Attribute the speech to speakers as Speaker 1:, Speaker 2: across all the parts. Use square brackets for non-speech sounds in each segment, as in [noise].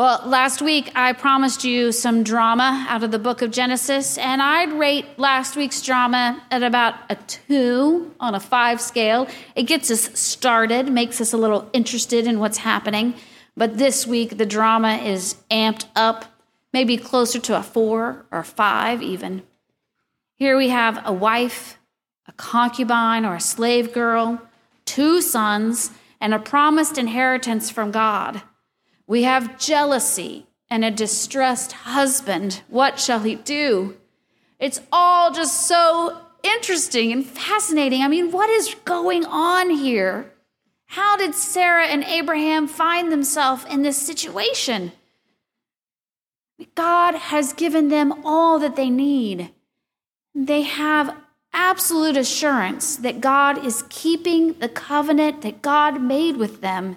Speaker 1: Well, last week I promised you some drama out of the book of Genesis, and I'd rate last week's drama at about a two on a five scale. It gets us started, makes us a little interested in what's happening. But this week the drama is amped up, maybe closer to a four or five even. Here we have a wife, a concubine or a slave girl, two sons, and a promised inheritance from God. We have jealousy and a distressed husband. What shall he do? It's all just so interesting and fascinating. I mean, what is going on here? How did Sarah and Abraham find themselves in this situation? God has given them all that they need. They have absolute assurance that God is keeping the covenant that God made with them.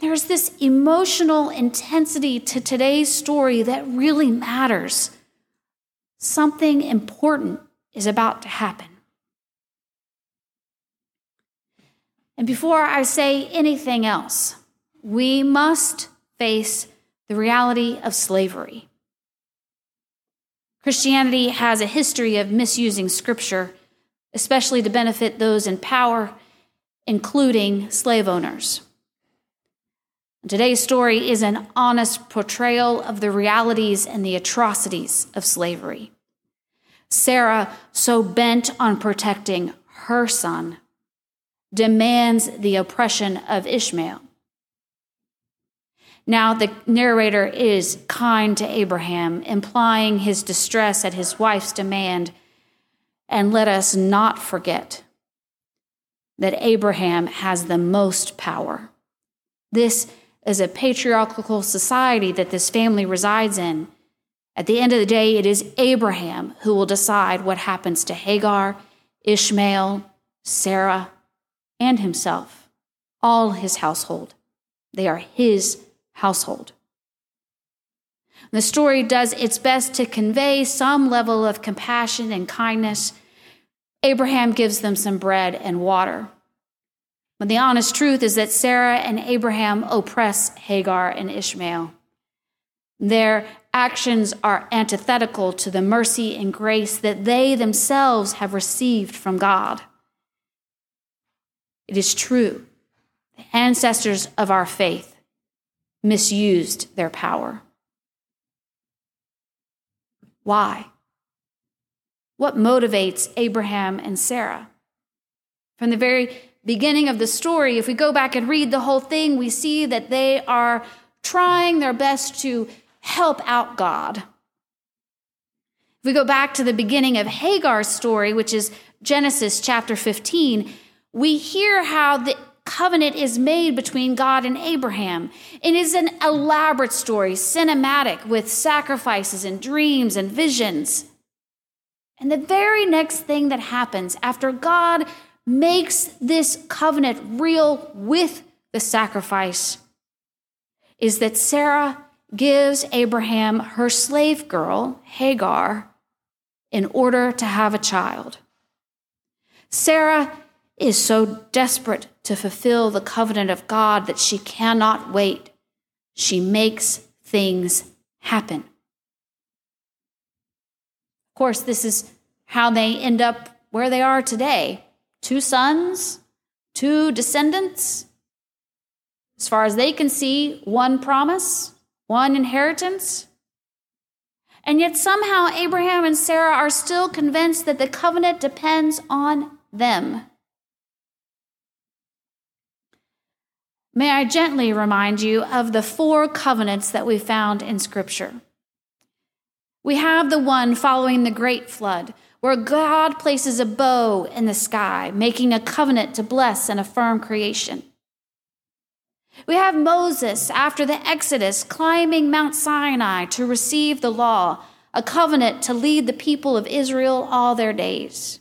Speaker 1: There's this emotional intensity to today's story that really matters. Something important is about to happen. And before I say anything else, we must face the reality of slavery. Christianity has a history of misusing scripture, especially to benefit those in power, including slave owners. Today's story is an honest portrayal of the realities and the atrocities of slavery. Sarah, so bent on protecting her son, demands the oppression of Ishmael. Now, the narrator is kind to Abraham, implying his distress at his wife's demand. And let us not forget that Abraham has the most power. This is a patriarchal society that this family resides in. At the end of the day, it is Abraham who will decide what happens to Hagar, Ishmael, Sarah, and himself, all his household. They are his household. The story does its best to convey some level of compassion and kindness. Abraham gives them some bread and water. But the honest truth is that Sarah and Abraham oppress Hagar and Ishmael. Their actions are antithetical to the mercy and grace that they themselves have received from God. It is true, the ancestors of our faith misused their power. Why? What motivates Abraham and Sarah? From the very beginning of the story, if we go back and read the whole thing, we see that they are trying their best to help out God. If we go back to the beginning of Hagar's story, which is Genesis chapter 15, we hear how the covenant is made between God and Abraham. It is an elaborate story, cinematic, with sacrifices and dreams and visions. And the very next thing that happens after God makes this covenant real with the sacrifice is that Sarah gives Abraham her slave girl, Hagar, in order to have a child. Sarah is so desperate to fulfill the covenant of God that she cannot wait. She makes things happen. Of course, this is how they end up where they are today two sons, two descendants. As far as they can see, one promise, one inheritance. And yet, somehow, Abraham and Sarah are still convinced that the covenant depends on them. May I gently remind you of the four covenants that we found in Scripture. We have the one following the great flood, where God places a bow in the sky, making a covenant to bless and affirm creation. We have Moses after the Exodus climbing Mount Sinai to receive the law, a covenant to lead the people of Israel all their days.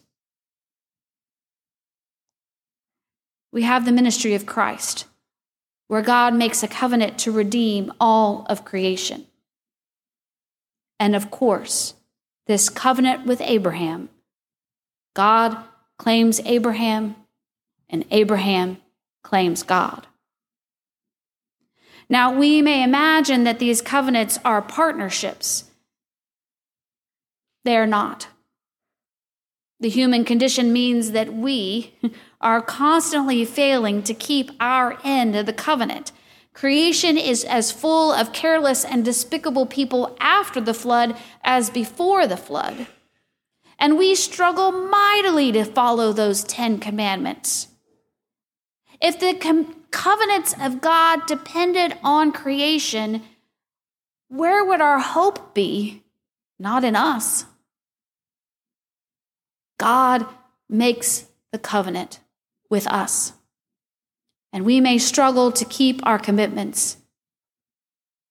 Speaker 1: We have the ministry of Christ, where God makes a covenant to redeem all of creation. And of course, this covenant with Abraham. God claims Abraham, and Abraham claims God. Now, we may imagine that these covenants are partnerships. They are not. The human condition means that we [laughs] are constantly failing to keep our end of the covenant. Creation is as full of careless and despicable people after the flood as before the flood. And we struggle mightily to follow those Ten Commandments. If the com- covenants of God depended on creation, where would our hope be? Not in us. God makes the covenant with us. And we may struggle to keep our commitments.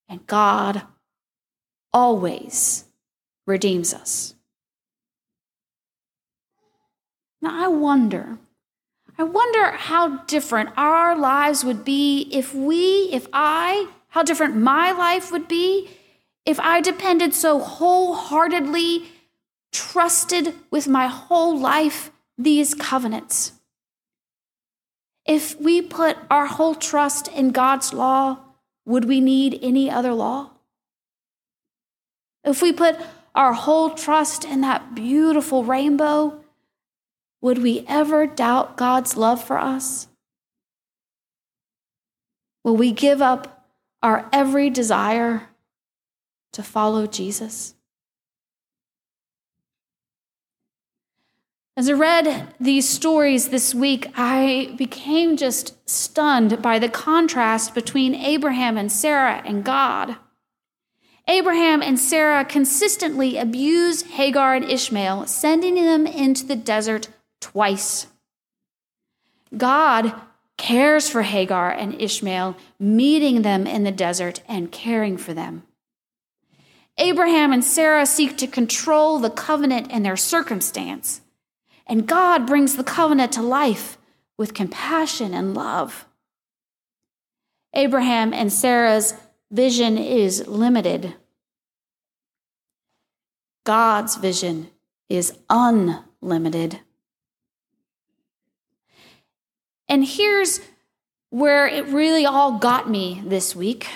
Speaker 1: And God always redeems us. Now, I wonder, I wonder how different our lives would be if we, if I, how different my life would be if I depended so wholeheartedly trusted with my whole life these covenants. If we put our whole trust in God's law, would we need any other law? If we put our whole trust in that beautiful rainbow, would we ever doubt God's love for us? Will we give up our every desire to follow Jesus? As I read these stories this week, I became just stunned by the contrast between Abraham and Sarah and God. Abraham and Sarah consistently abuse Hagar and Ishmael, sending them into the desert twice. God cares for Hagar and Ishmael, meeting them in the desert and caring for them. Abraham and Sarah seek to control the covenant and their circumstance. And God brings the covenant to life with compassion and love. Abraham and Sarah's vision is limited. God's vision is unlimited. And here's where it really all got me this week.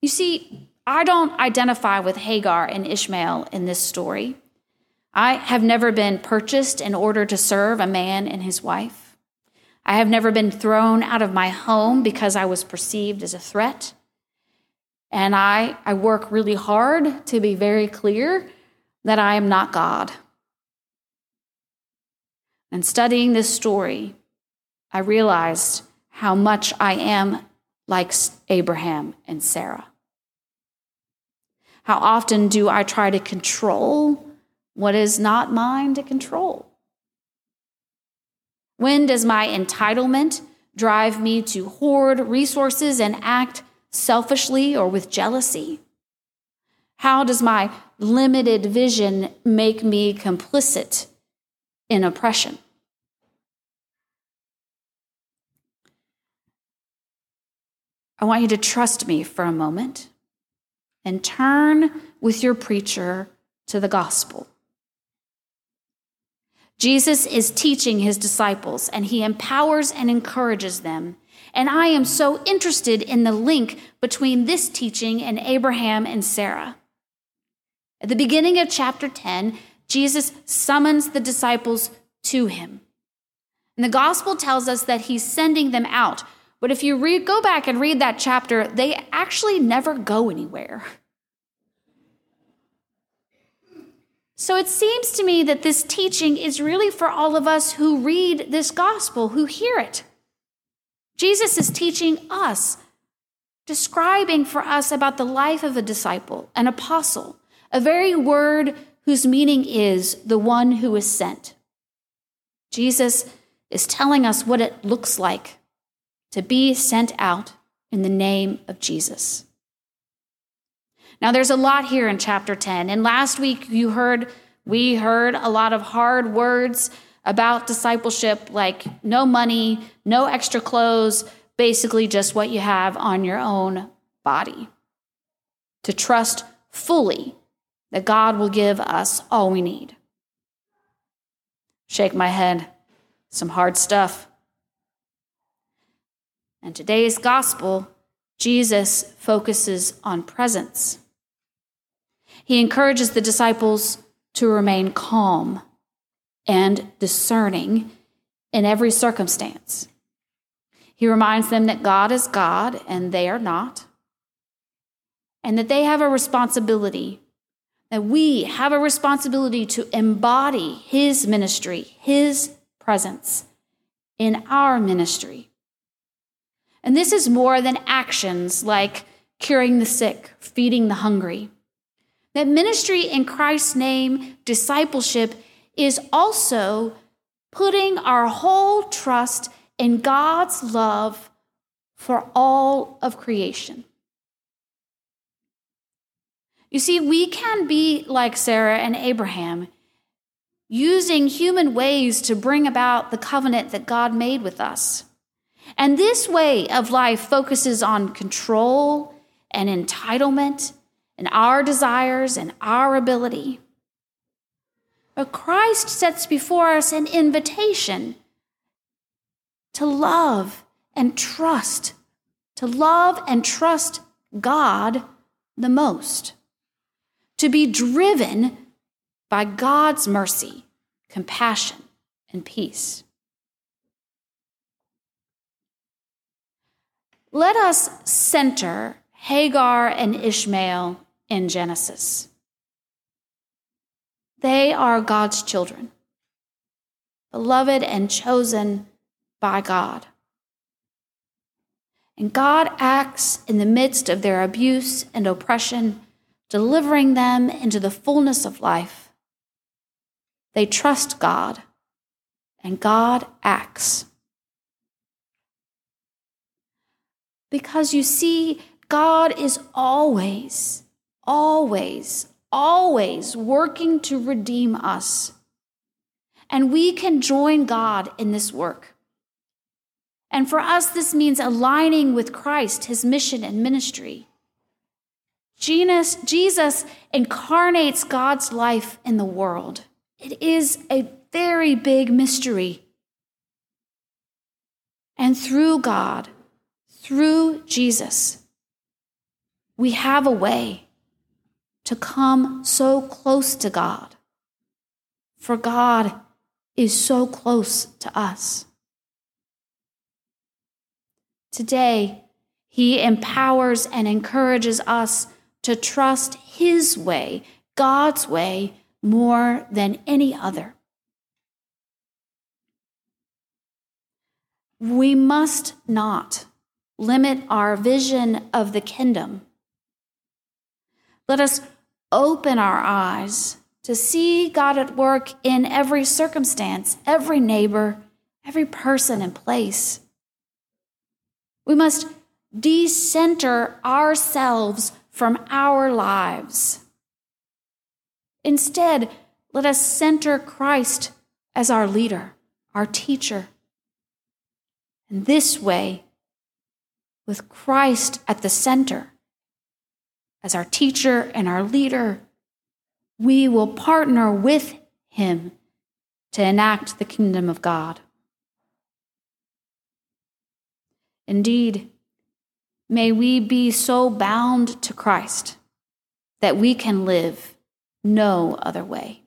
Speaker 1: You see, I don't identify with Hagar and Ishmael in this story. I have never been purchased in order to serve a man and his wife. I have never been thrown out of my home because I was perceived as a threat. And I, I work really hard to be very clear that I am not God. And studying this story, I realized how much I am like Abraham and Sarah. How often do I try to control what is not mine to control? When does my entitlement drive me to hoard resources and act selfishly or with jealousy? How does my limited vision make me complicit in oppression? I want you to trust me for a moment and turn with your preacher to the gospel. Jesus is teaching his disciples and he empowers and encourages them. And I am so interested in the link between this teaching and Abraham and Sarah. At the beginning of chapter 10, Jesus summons the disciples to him. And the gospel tells us that he's sending them out. But if you read, go back and read that chapter, they actually never go anywhere. [laughs] So it seems to me that this teaching is really for all of us who read this gospel, who hear it. Jesus is teaching us, describing for us about the life of a disciple, an apostle, a very word whose meaning is the one who is sent. Jesus is telling us what it looks like to be sent out in the name of Jesus. Now, there's a lot here in chapter 10. And last week, you heard, we heard a lot of hard words about discipleship, like no money, no extra clothes, basically just what you have on your own body. To trust fully that God will give us all we need. Shake my head, some hard stuff. And today's gospel Jesus focuses on presence. He encourages the disciples to remain calm and discerning in every circumstance. He reminds them that God is God and they are not, and that they have a responsibility, that we have a responsibility to embody His ministry, His presence in our ministry. And this is more than actions like curing the sick, feeding the hungry. That ministry in Christ's name, discipleship, is also putting our whole trust in God's love for all of creation. You see, we can be like Sarah and Abraham, using human ways to bring about the covenant that God made with us. And this way of life focuses on control and entitlement and our desires and our ability. But Christ sets before us an invitation to love and trust, to love and trust God the most, to be driven by God's mercy, compassion, and peace. Let us center Hagar and Ishmael in Genesis. They are God's children, beloved and chosen by God. And God acts in the midst of their abuse and oppression, delivering them into the fullness of life. They trust God, and God acts. Because you see, God is always, always, always working to redeem us. And we can join God in this work. And for us, this means aligning with Christ, his mission and ministry. Jesus, Jesus incarnates God's life in the world. It is a very big mystery. And through God, through Jesus, we have a way to come so close to God. For God is so close to us. Today, He empowers and encourages us to trust His way, God's way, more than any other. We must not limit our vision of the kingdom. Let us open our eyes to see God at work in every circumstance, every neighbor, every person and place. We must decenter ourselves from our lives. Instead, let us center Christ as our leader, our teacher. And this way, with Christ at the center, as our teacher and our leader, we will partner with him to enact the kingdom of God. Indeed, may we be so bound to Christ that we can live no other way.